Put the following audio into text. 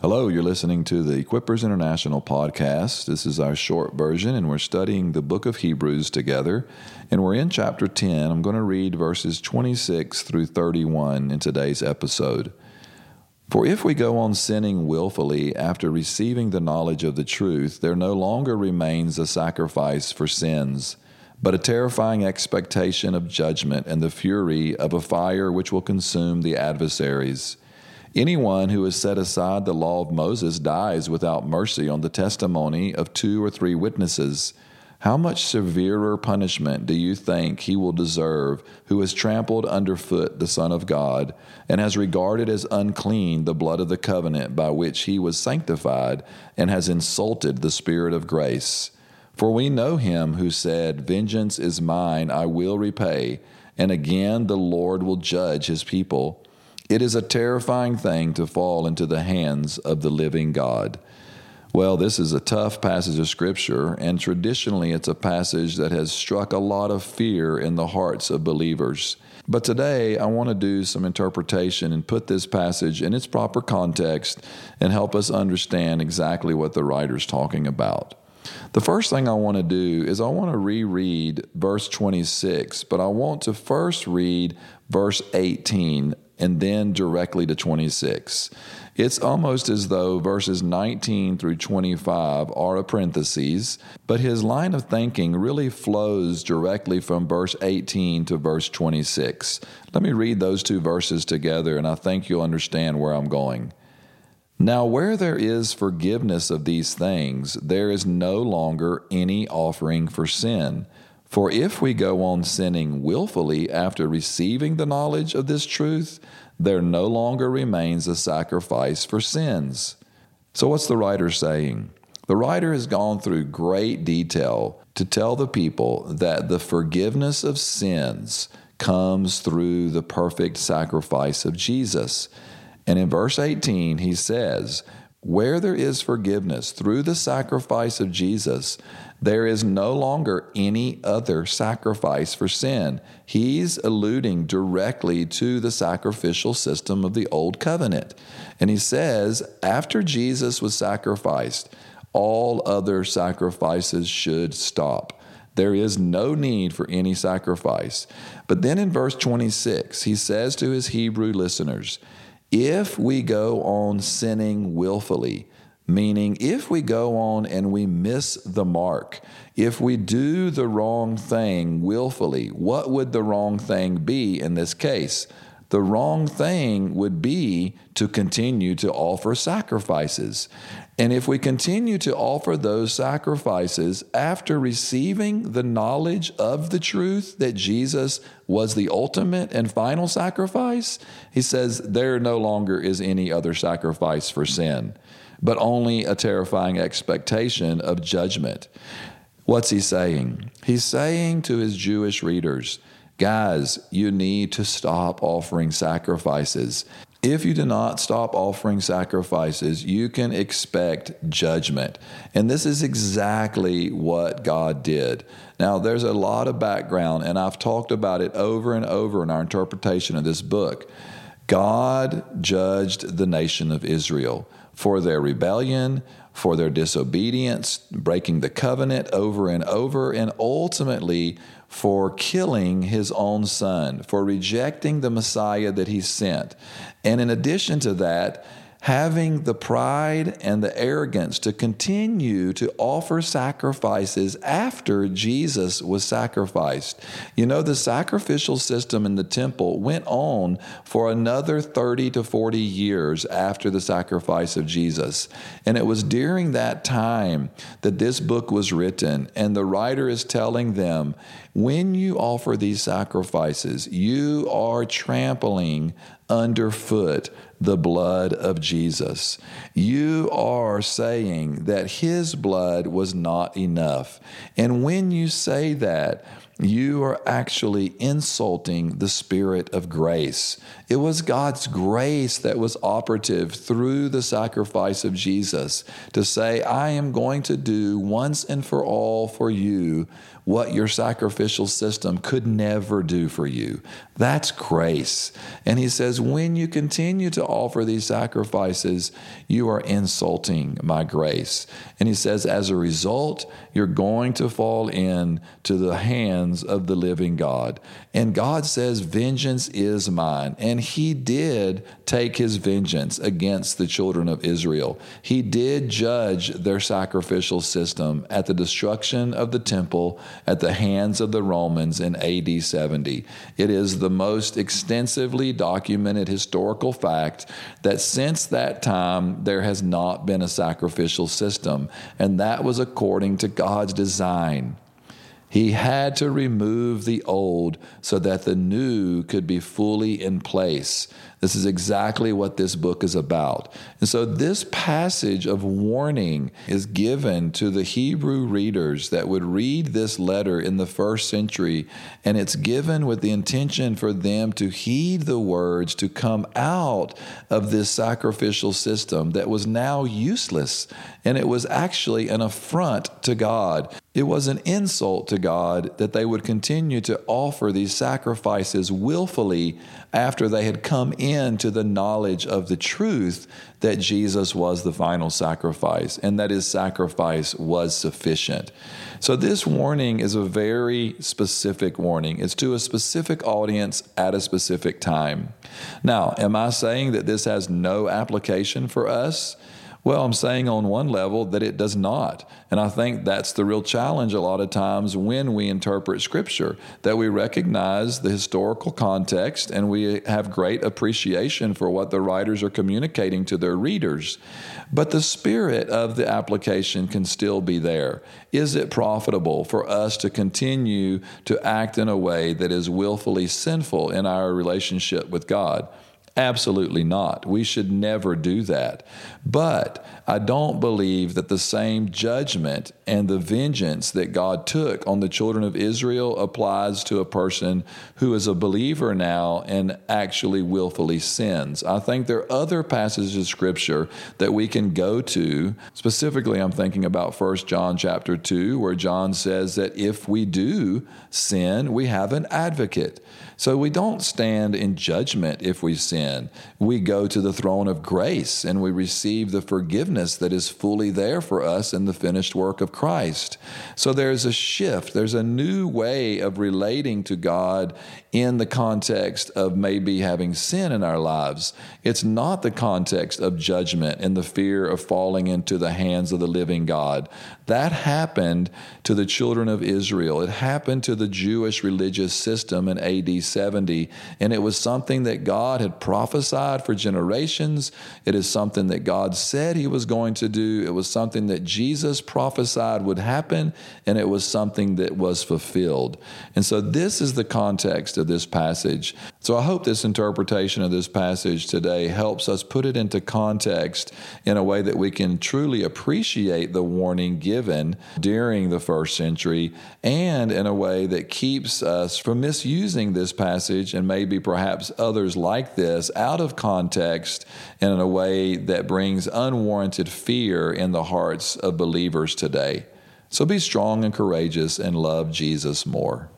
Hello, you're listening to the Equippers International podcast. This is our short version, and we're studying the book of Hebrews together. And we're in chapter 10. I'm going to read verses 26 through 31 in today's episode. For if we go on sinning willfully after receiving the knowledge of the truth, there no longer remains a sacrifice for sins, but a terrifying expectation of judgment and the fury of a fire which will consume the adversaries. Anyone who has set aside the law of Moses dies without mercy on the testimony of two or three witnesses. How much severer punishment do you think he will deserve who has trampled underfoot the Son of God and has regarded as unclean the blood of the covenant by which he was sanctified and has insulted the Spirit of grace? For we know him who said, Vengeance is mine, I will repay, and again the Lord will judge his people. It is a terrifying thing to fall into the hands of the living God. Well, this is a tough passage of Scripture, and traditionally it's a passage that has struck a lot of fear in the hearts of believers. But today I want to do some interpretation and put this passage in its proper context and help us understand exactly what the writer's talking about. The first thing I want to do is I want to reread verse 26, but I want to first read verse 18 and then directly to 26. It's almost as though verses 19 through 25 are a parenthesis, but his line of thinking really flows directly from verse 18 to verse 26. Let me read those two verses together, and I think you'll understand where I'm going. Now, where there is forgiveness of these things, there is no longer any offering for sin. For if we go on sinning willfully after receiving the knowledge of this truth, there no longer remains a sacrifice for sins. So, what's the writer saying? The writer has gone through great detail to tell the people that the forgiveness of sins comes through the perfect sacrifice of Jesus. And in verse 18, he says, Where there is forgiveness through the sacrifice of Jesus, there is no longer any other sacrifice for sin. He's alluding directly to the sacrificial system of the Old Covenant. And he says, after Jesus was sacrificed, all other sacrifices should stop. There is no need for any sacrifice. But then in verse 26, he says to his Hebrew listeners, If we go on sinning willfully, Meaning, if we go on and we miss the mark, if we do the wrong thing willfully, what would the wrong thing be in this case? The wrong thing would be to continue to offer sacrifices. And if we continue to offer those sacrifices after receiving the knowledge of the truth that Jesus was the ultimate and final sacrifice, he says there no longer is any other sacrifice for sin but only a terrifying expectation of judgment. What's he saying? He's saying to his Jewish readers, guys, you need to stop offering sacrifices. If you do not stop offering sacrifices, you can expect judgment. And this is exactly what God did. Now, there's a lot of background, and I've talked about it over and over in our interpretation of this book. God judged the nation of Israel for their rebellion, for their disobedience, breaking the covenant over and over, and ultimately for killing his own son, for rejecting the Messiah that he sent. And in addition to that, having the pride and the arrogance to continue to offer sacrifices after Jesus was sacrificed. You know, the sacrificial system in the temple went on for another 30 to 40 years after the sacrifice of Jesus. And it was during that time that this book was written, and the writer is telling them when you offer these sacrifices, you are trampling underfoot the blood of Jesus. You are saying that his blood was not enough. And when you say that, you are actually insulting the Spirit of grace. It was God's grace that was operative through the sacrifice of Jesus to say, I am going to do once and for all for you what your sacrificial system could never do for you. That's grace. And he says, when you continue to offer these sacrifices, you are insulting my grace. And he says, as a result, you're going to fall in to the hands of the living God. And God says, vengeance is mine. And he did take his vengeance against the children of Israel. He did judge their sacrificial system at the destruction of the temple at the hands of the Romans in AD 70. It is the most extensively documented historical fact that since that time there has not been a sacrificial system, and that was according to God's design. He had to remove the old so that the new could be fully in place. This is exactly what this book is about. And so, this passage of warning is given to the Hebrew readers that would read this letter in the first century, and it's given with the intention for them to heed the words to come out of this sacrificial system that was now useless, and it was actually an affront to God. It was an insult to God that they would continue to offer these sacrifices willfully after they had come into the knowledge of the truth that Jesus was the final sacrifice and that his sacrifice was sufficient. So, this warning is a very specific warning. It's to a specific audience at a specific time. Now, am I saying that this has no application for us? Well, I'm saying on one level that it does not. And I think that's the real challenge a lot of times when we interpret Scripture, that we recognize the historical context and we have great appreciation for what the writers are communicating to their readers. But the spirit of the application can still be there. Is it profitable for us to continue to act in a way that is willfully sinful in our relationship with God? Absolutely not. We should never do that. But I don't believe that the same judgment and the vengeance that God took on the children of Israel applies to a person who is a believer now and actually willfully sins. I think there are other passages of scripture that we can go to. Specifically, I'm thinking about 1 John chapter 2 where John says that if we do sin, we have an advocate. So we don't stand in judgment if we sin. We go to the throne of grace and we receive the forgiveness that is fully there for us in the finished work of Christ. So there's a shift, there's a new way of relating to God in the context of maybe having sin in our lives. It's not the context of judgment and the fear of falling into the hands of the living God. That happened to the children of Israel. It happened to the Jewish religious system in AD 70, and it was something that God had prophesied for generations. It is something that God said He was going to do. It was something that Jesus prophesied would happen, and it was something that was fulfilled. And so, this is the context of this passage. So I hope this interpretation of this passage today helps us put it into context in a way that we can truly appreciate the warning given during the first century and in a way that keeps us from misusing this passage and maybe perhaps others like this out of context and in a way that brings unwarranted fear in the hearts of believers today. So be strong and courageous and love Jesus more.